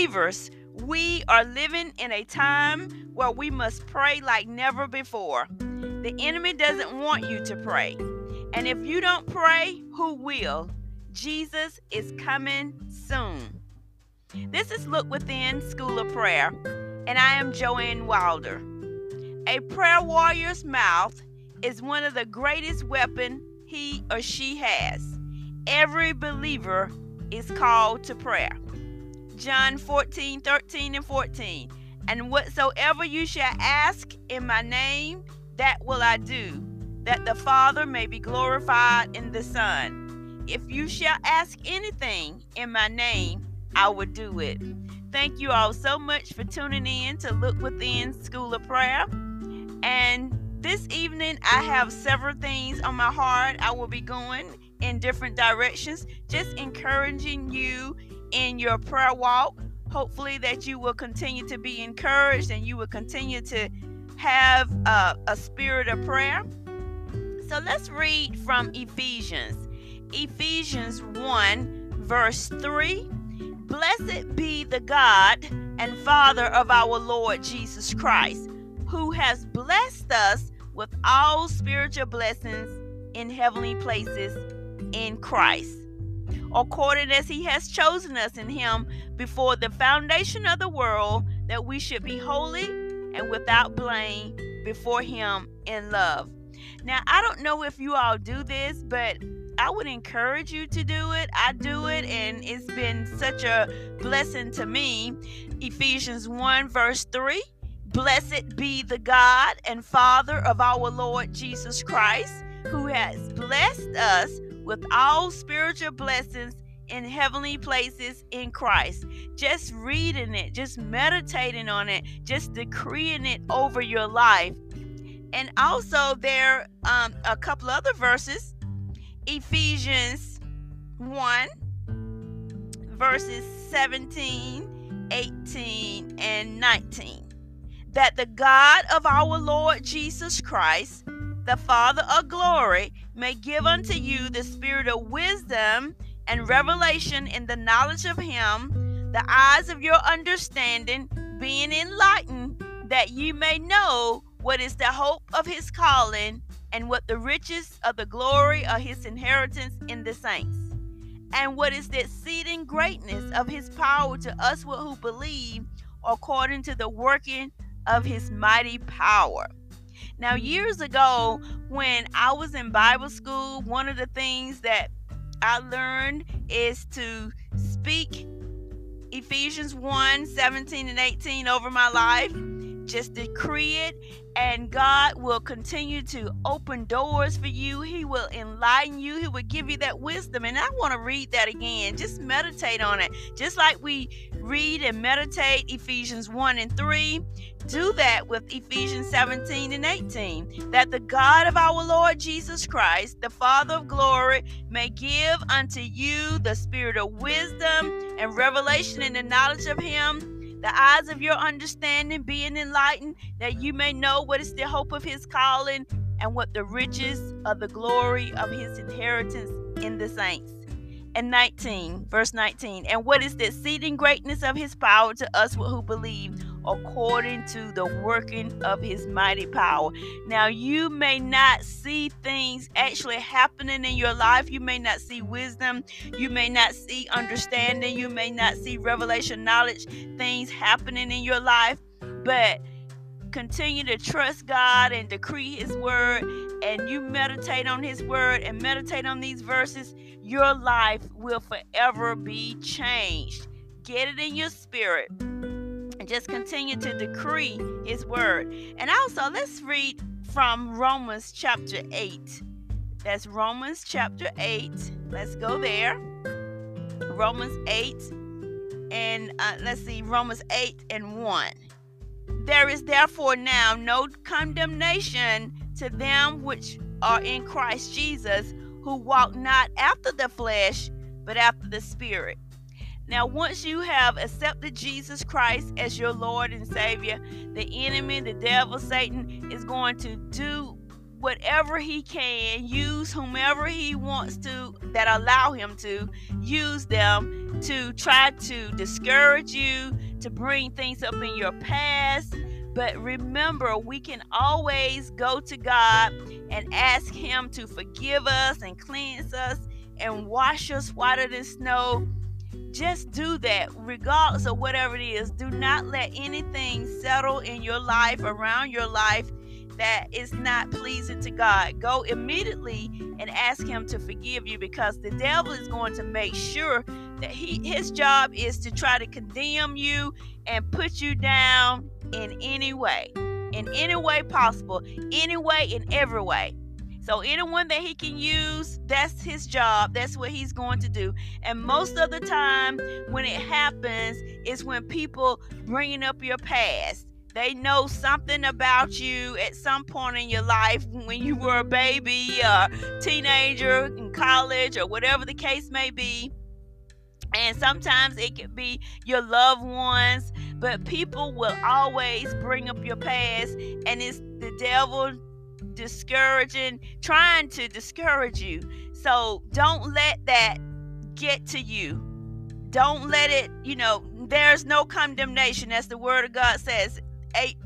believers, we are living in a time where we must pray like never before. The enemy doesn't want you to pray. And if you don't pray, who will? Jesus is coming soon. This is Look Within School of Prayer, and I am Joanne Wilder. A prayer warrior's mouth is one of the greatest weapons he or she has. Every believer is called to prayer. John 14, 13, and 14. And whatsoever you shall ask in my name, that will I do, that the Father may be glorified in the Son. If you shall ask anything in my name, I will do it. Thank you all so much for tuning in to Look Within School of Prayer. And this evening, I have several things on my heart. I will be going in different directions, just encouraging you in your prayer walk. Hopefully, that you will continue to be encouraged and you will continue to have a, a spirit of prayer. So, let's read from Ephesians. Ephesians 1, verse 3. Blessed be the God and Father of our Lord Jesus Christ, who has blessed us with all spiritual blessings in heavenly places in Christ, according as he has chosen us in him before the foundation of the world, that we should be holy and without blame before him in love. Now, I don't know if you all do this, but I would encourage you to do it. I do it, and it's been such a blessing to me. Ephesians 1, verse 3 Blessed be the God and Father of our Lord Jesus Christ, who has blessed us with all spiritual blessings in heavenly places in Christ. Just reading it, just meditating on it, just decreeing it over your life. And also, there um, a couple other verses Ephesians 1, verses 17, 18, and 19. That the God of our Lord Jesus Christ, the Father of glory, may give unto you the spirit of wisdom and revelation in the knowledge of Him, the eyes of your understanding being enlightened, that ye may know what is the hope of His calling and what the riches of the glory of His inheritance in the saints, and what is the exceeding greatness of His power to us who believe, according to the working of His mighty power now, years ago, when I was in Bible school, one of the things that I learned is to speak Ephesians 1 17 and 18 over my life. Just decree it, and God will continue to open doors for you. He will enlighten you. He will give you that wisdom. And I want to read that again. Just meditate on it. Just like we read and meditate Ephesians 1 and 3 do that with Ephesians 17 and 18. That the God of our Lord Jesus Christ, the Father of glory, may give unto you the spirit of wisdom and revelation in the knowledge of Him, the eyes of your understanding being enlightened, that you may know what is the hope of His calling and what the riches of the glory of His inheritance in the saints and 19, verse 19. And what is the exceeding greatness of his power to us who believe according to the working of his mighty power. Now, you may not see things actually happening in your life. You may not see wisdom. You may not see understanding. You may not see revelation knowledge, things happening in your life. But continue to trust God and decree His word, and you meditate on His word and meditate on these verses, your life will forever be changed. Get it in your spirit just continue to decree his word. And also, let's read from Romans chapter 8. That's Romans chapter 8. Let's go there. Romans 8 and uh, let's see, Romans 8 and 1. There is therefore now no condemnation to them which are in Christ Jesus, who walk not after the flesh, but after the Spirit. Now, once you have accepted Jesus Christ as your Lord and Savior, the enemy, the devil, Satan, is going to do whatever he can, use whomever he wants to that allow him to use them to try to discourage you, to bring things up in your past. But remember, we can always go to God and ask Him to forgive us and cleanse us and wash us whiter than snow. Just do that, regardless of whatever it is. Do not let anything settle in your life, around your life, that is not pleasing to God, go immediately and ask Him to forgive you because the devil is going to make sure that he his job is to try to condemn you and put you down in any way, in any way possible, any way, in every way. So anyone that he can use, that's his job. That's what he's going to do. And most of the time when it happens is when people bringing up your past they know something about you at some point in your life when you were a baby, a teenager, in college, or whatever the case may be. And sometimes it could be your loved ones, but people will always bring up your past, and it's the devil discouraging, trying to discourage you. So don't let that get to you. Don't let it, you know, there's no condemnation, as the word of God says 8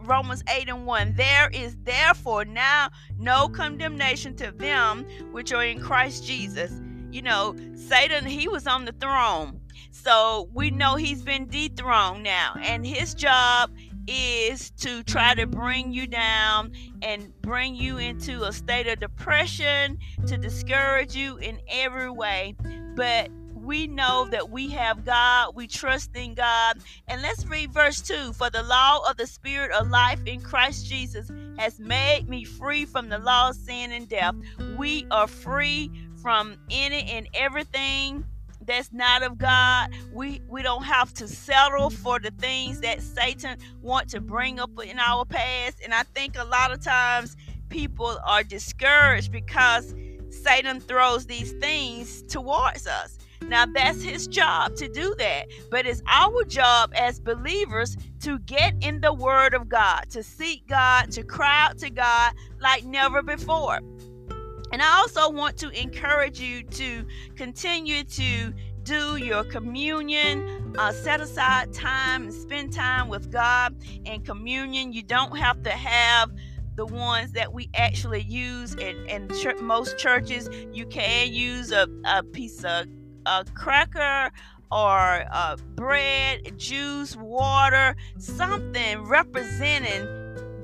Romans 8 and 1. There is therefore now no condemnation to them which are in Christ Jesus. You know, Satan, he was on the throne. So we know he's been dethroned now. And his job is to try to bring you down and bring you into a state of depression, to discourage you in every way. But we know that we have God, we trust in God. And let's read verse 2 For the law of the Spirit of life in Christ Jesus has made me free from the law of sin and death. We are free from any and everything that's not of God. We we don't have to settle for the things that Satan want to bring up in our past. And I think a lot of times people are discouraged because Satan throws these things towards us. Now, that's his job to do that. But it's our job as believers to get in the Word of God, to seek God, to cry out to God like never before. And I also want to encourage you to continue to do your communion, uh, set aside time spend time with God in communion. You don't have to have the ones that we actually use in, in ch- most churches. You can use a, a piece of a cracker or uh, bread, juice, water, something representing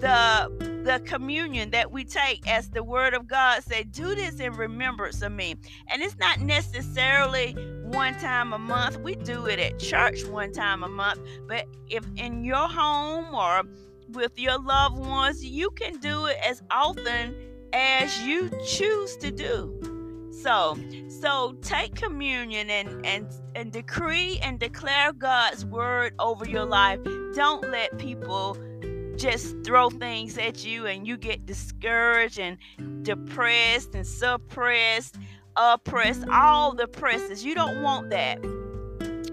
the the communion that we take as the word of God said, do this in remembrance of me. And it's not necessarily one time a month. We do it at church one time a month. But if in your home or with your loved ones, you can do it as often as you choose to do. So, so take communion and and and decree and declare God's word over your life. Don't let people just throw things at you and you get discouraged and depressed and suppressed, oppressed, all the presses. You don't want that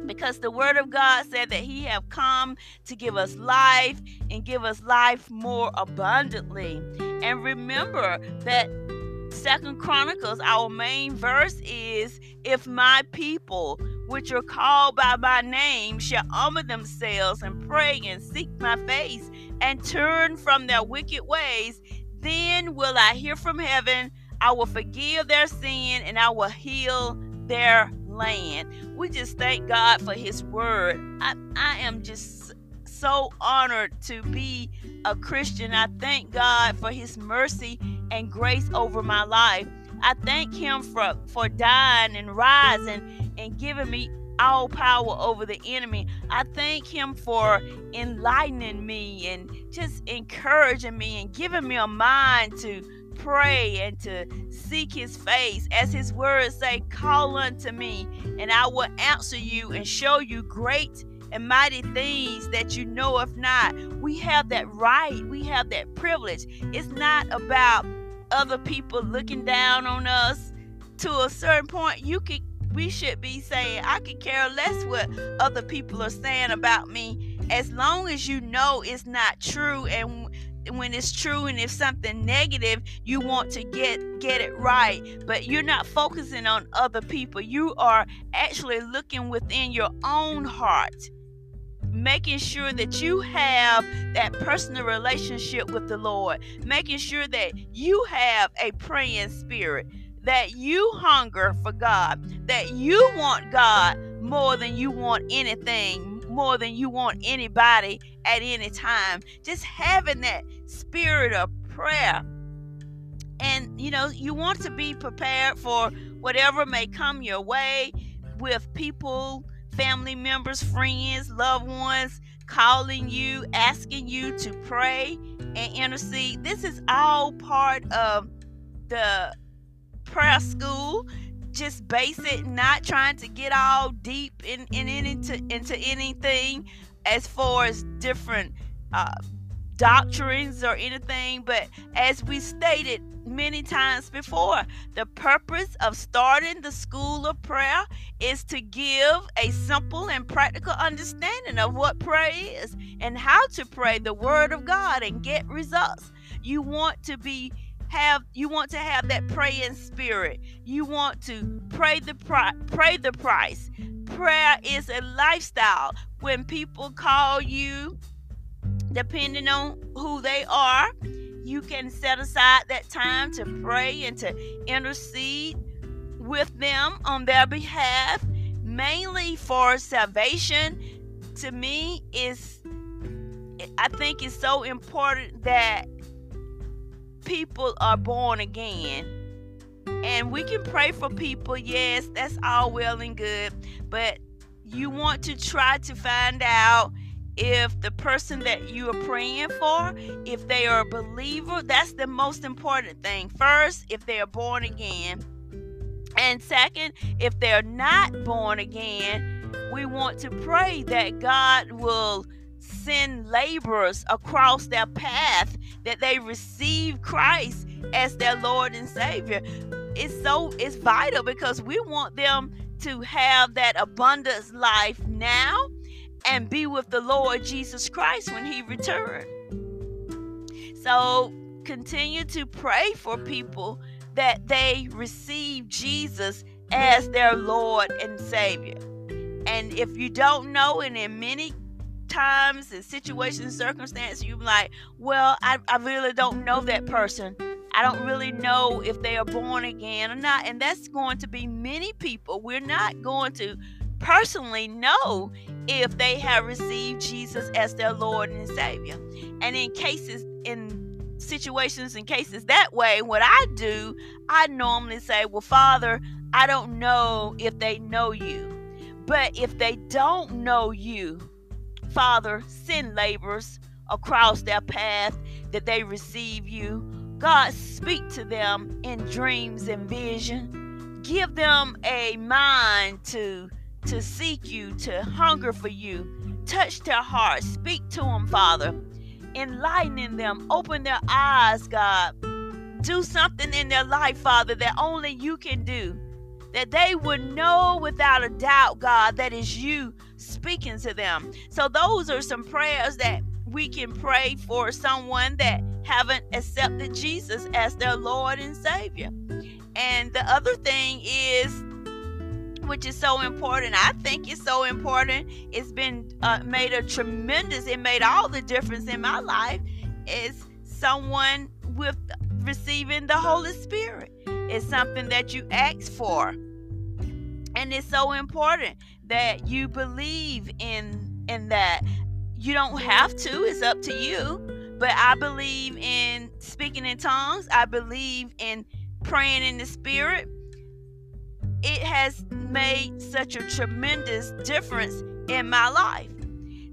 because the word of God said that he have come to give us life and give us life more abundantly. And remember that Second Chronicles, our main verse is if my people, which are called by my name, shall humble themselves and pray and seek my face and turn from their wicked ways, then will I hear from heaven, I will forgive their sin, and I will heal their land. We just thank God for his word. I, I am just so honored to be a Christian. I thank God for his mercy and grace over my life. I thank him for, for dying and rising and giving me all power over the enemy. I thank him for enlightening me and just encouraging me and giving me a mind to pray and to seek his face. As his words say, call unto me and I will answer you and show you great and mighty things that you know if not. We have that right. We have that privilege. It's not about other people looking down on us to a certain point you could we should be saying i could care less what other people are saying about me as long as you know it's not true and when it's true and if something negative you want to get get it right. But you're not focusing on other people. You are actually looking within your own heart making sure that you have that personal relationship with the Lord, making sure that you have a praying spirit, that you hunger for God, that you want God more than you want anything, more than you want anybody at any time. Just having that spirit of prayer. And you know, you want to be prepared for whatever may come your way with people family members, friends, loved ones calling you, asking you to pray and intercede. This is all part of the prayer school. Just basic, not trying to get all deep in, in, in into, into anything as far as different uh, doctrines or anything, but as we stated many times before, the purpose of starting the school of prayer is to give a simple and practical understanding of what prayer is and how to pray the word of God and get results. You want to be have you want to have that praying spirit. You want to pray the pri- pray the price. Prayer is a lifestyle. When people call you depending on who they are. You can set aside that time to pray and to intercede with them on their behalf, mainly for salvation. To me, is I think it's so important that people are born again. And we can pray for people, yes, that's all well and good, but you want to try to find out if the person that you are praying for if they are a believer that's the most important thing. First if they are born again. And second if they're not born again we want to pray that god will send laborers across their path that they receive christ as their lord and savior it's so it's vital because we want them to have that abundance life now and be with the Lord Jesus Christ when he returned. So continue to pray for people that they receive Jesus as their Lord and Savior. And if you don't know, and in many times and situations circumstances, you're like, well, I, I really don't know that person. I don't really know if they are born again or not. And that's going to be many people. We're not going to personally know if they have received Jesus as their Lord and Savior. And in cases, in situations and cases that way, what I do, I normally say, Well, Father, I don't know if they know you. But if they don't know you, Father, send laborers across their path that they receive you. God, speak to them in dreams and vision. Give them a mind to to seek you, to hunger for you. Touch their hearts. Speak to them, Father. Enlightening them. Open their eyes, God. Do something in their life, Father, that only you can do. That they would know without a doubt, God, that is you speaking to them. So those are some prayers that we can pray for someone that haven't accepted Jesus as their Lord and Savior. And the other thing is which is so important. I think it's so important. It's been uh, made a tremendous, it made all the difference in my life. Is someone with receiving the Holy Spirit. It's something that you ask for. And it's so important that you believe in in that. You don't have to, it's up to you. But I believe in speaking in tongues. I believe in praying in the spirit it has made such a tremendous difference in my life.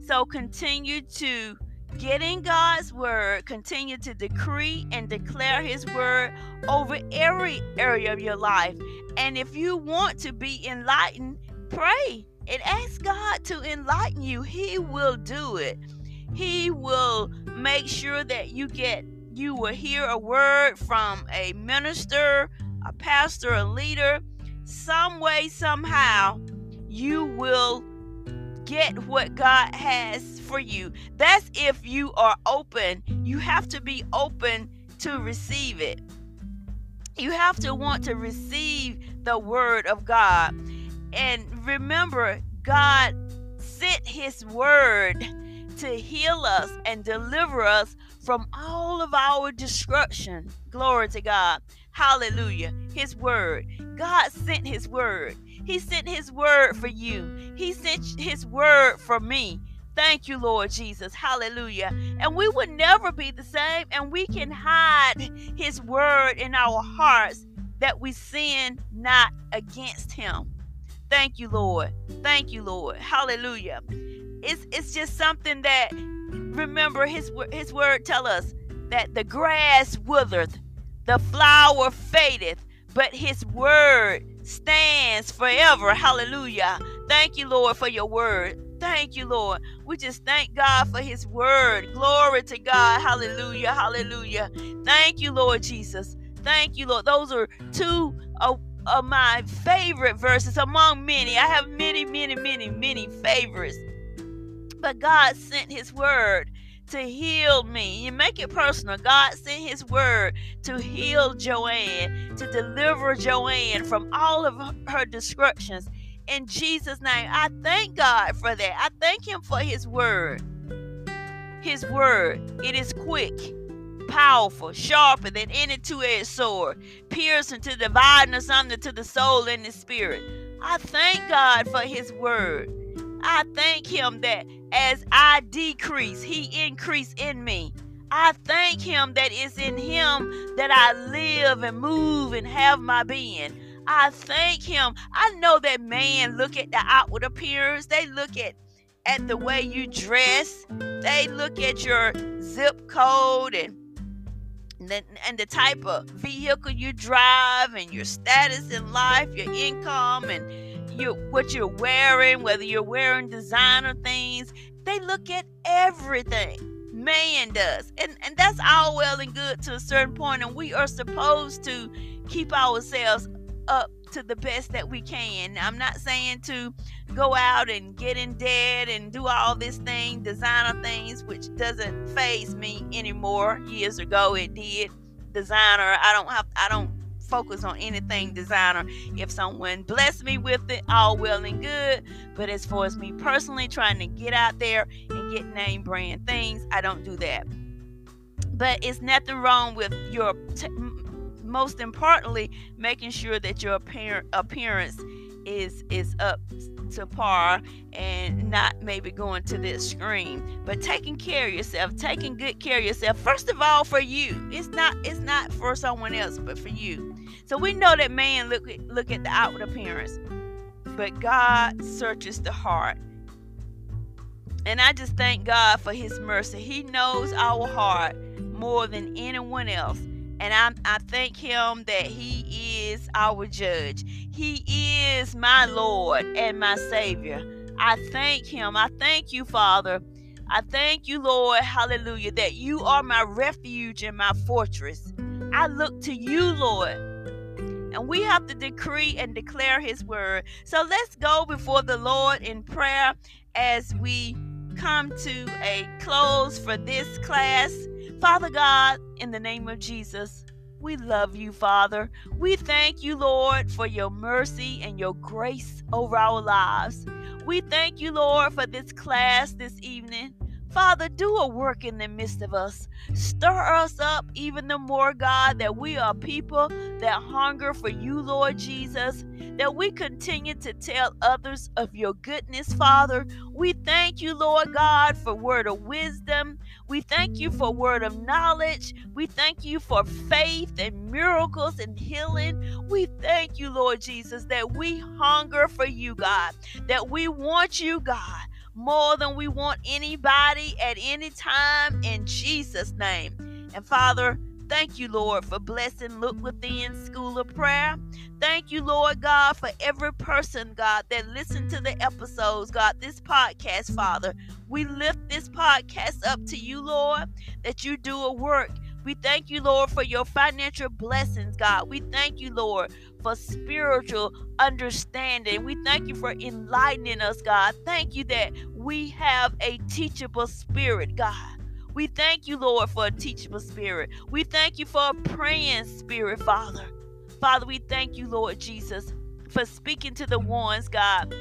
So continue to get in God's word, continue to decree and declare his word over every area of your life. And if you want to be enlightened, pray and ask God to enlighten you. He will do it. He will make sure that you get you will hear a word from a minister, a pastor, a leader some way, somehow, you will get what God has for you. That's if you are open. You have to be open to receive it. You have to want to receive the word of God. And remember, God sent his word to heal us and deliver us from all of our destruction. Glory to God. Hallelujah. His word. God sent his word. He sent his word for you. He sent his word for me. Thank you, Lord Jesus. Hallelujah. And we would never be the same. And we can hide his word in our hearts that we sin not against him. Thank you, Lord. Thank you, Lord. Hallelujah. It's it's just something that remember his his word tell us that the grass withereth, the flower fadeth, but his word stands forever. Hallelujah. Thank you, Lord, for your word. Thank you, Lord. We just thank God for his word. Glory to God. Hallelujah. Hallelujah. Thank you, Lord Jesus. Thank you, Lord. Those are two of, of my favorite verses among many. I have many, many, many, many favorites. But God sent his word to heal me. You make it personal. God sent his word to heal Joanne, to deliver Joanne from all of her destructions. In Jesus' name, I thank God for that. I thank him for his word. His word, it is quick, powerful, sharper than any two-edged sword, piercing to dividing asunder to the soul and the spirit. I thank God for his word. I thank him that as I decrease, he increase in me. I thank him that it's in him that I live and move and have my being. I thank him. I know that man look at the outward appearance. They look at at the way you dress. They look at your zip code and the, and the type of vehicle you drive and your status in life, your income and you what you're wearing, whether you're wearing designer things, they look at everything. Man does. And and that's all well and good to a certain point, and we are supposed to keep ourselves up to the best that we can. I'm not saying to go out and get in debt and do all this thing, designer things, which doesn't faze me anymore. Years ago it did. Designer, I don't have I don't focus on anything designer. If someone bless me with it, all well and good. But as far as me personally trying to get out there and get name brand things, I don't do that. But it's nothing wrong with your, t- most importantly, making sure that your appearance is is up to par and not maybe going to the extreme but taking care of yourself taking good care of yourself first of all for you it's not it's not for someone else but for you so we know that man look look at the outward appearance, but God searches the heart. And I just thank God for his mercy. He knows our heart more than anyone else. And I, I thank him that he is our judge. He is my Lord and my Savior. I thank him. I thank you, Father. I thank you, Lord, hallelujah, that you are my refuge and my fortress. I look to you, Lord, and we have to decree and declare his word. So let's go before the Lord in prayer as we come to a close for this class. Father God, in the name of Jesus, we love you, Father. We thank you, Lord, for your mercy and your grace over our lives. We thank you, Lord, for this class this evening. Father, do a work in the midst of us. Stir us up even the more, God, that we are people that hunger for you, Lord Jesus, that we continue to tell others of your goodness, Father. We thank you, Lord God, for word of wisdom. We thank you for word of knowledge. We thank you for faith and miracles and healing. We thank you, Lord Jesus, that we hunger for you, God, that we want you, God more than we want anybody at any time in Jesus' name. And Father, Thank you, Lord, for blessing Look Within School of Prayer. Thank you, Lord God, for every person, God, that listened to the episodes, God, this podcast, Father. We lift this podcast up to you, Lord, that you do a work. We thank you, Lord, for your financial blessings, God. We thank you, Lord, for spiritual understanding. We thank you for enlightening us, God. Thank you that we have a teachable spirit, God. We thank you, Lord, for a teachable spirit. We thank you for a praying spirit, Father. Father, we thank you, Lord Jesus, for speaking to the ones, God,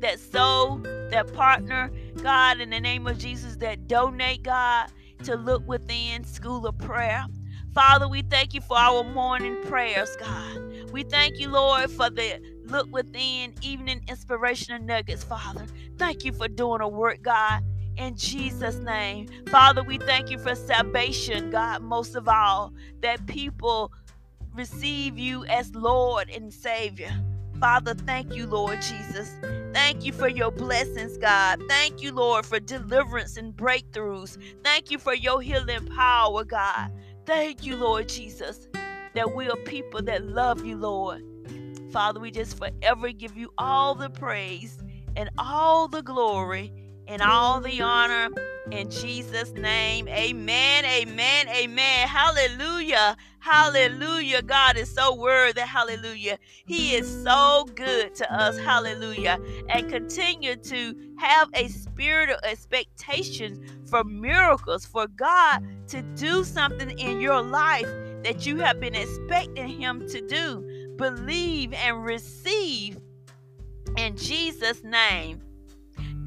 that sow, that partner, God, in the name of Jesus, that donate, God, to look within school of prayer. Father, we thank you for our morning prayers, God. We thank you, Lord, for the look within evening inspirational nuggets, Father. Thank you for doing a work, God. In Jesus' name. Father, we thank you for salvation, God, most of all, that people receive you as Lord and Savior. Father, thank you, Lord Jesus. Thank you for your blessings, God. Thank you, Lord, for deliverance and breakthroughs. Thank you for your healing power, God. Thank you, Lord Jesus, that we are people that love you, Lord. Father, we just forever give you all the praise and all the glory and all the honor in Jesus' name. Amen. Amen. Amen. Hallelujah. Hallelujah. God is so worthy. Hallelujah. He is so good to us. Hallelujah. And continue to have a spirit of expectation for miracles, for God to do something in your life that you have been expecting Him to do. Believe and receive in Jesus' name.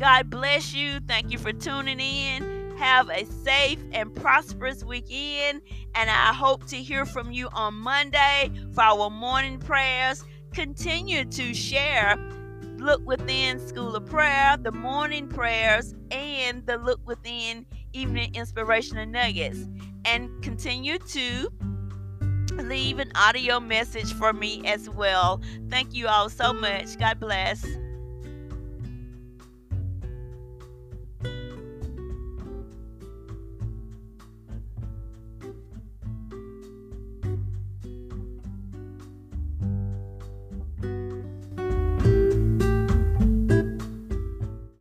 God bless you. Thank you for tuning in. Have a safe and prosperous weekend. And I hope to hear from you on Monday for our morning prayers. Continue to share Look Within School of Prayer, the morning prayers, and the Look Within Evening Inspirational Nuggets. And continue to leave an audio message for me as well. Thank you all so much. God bless.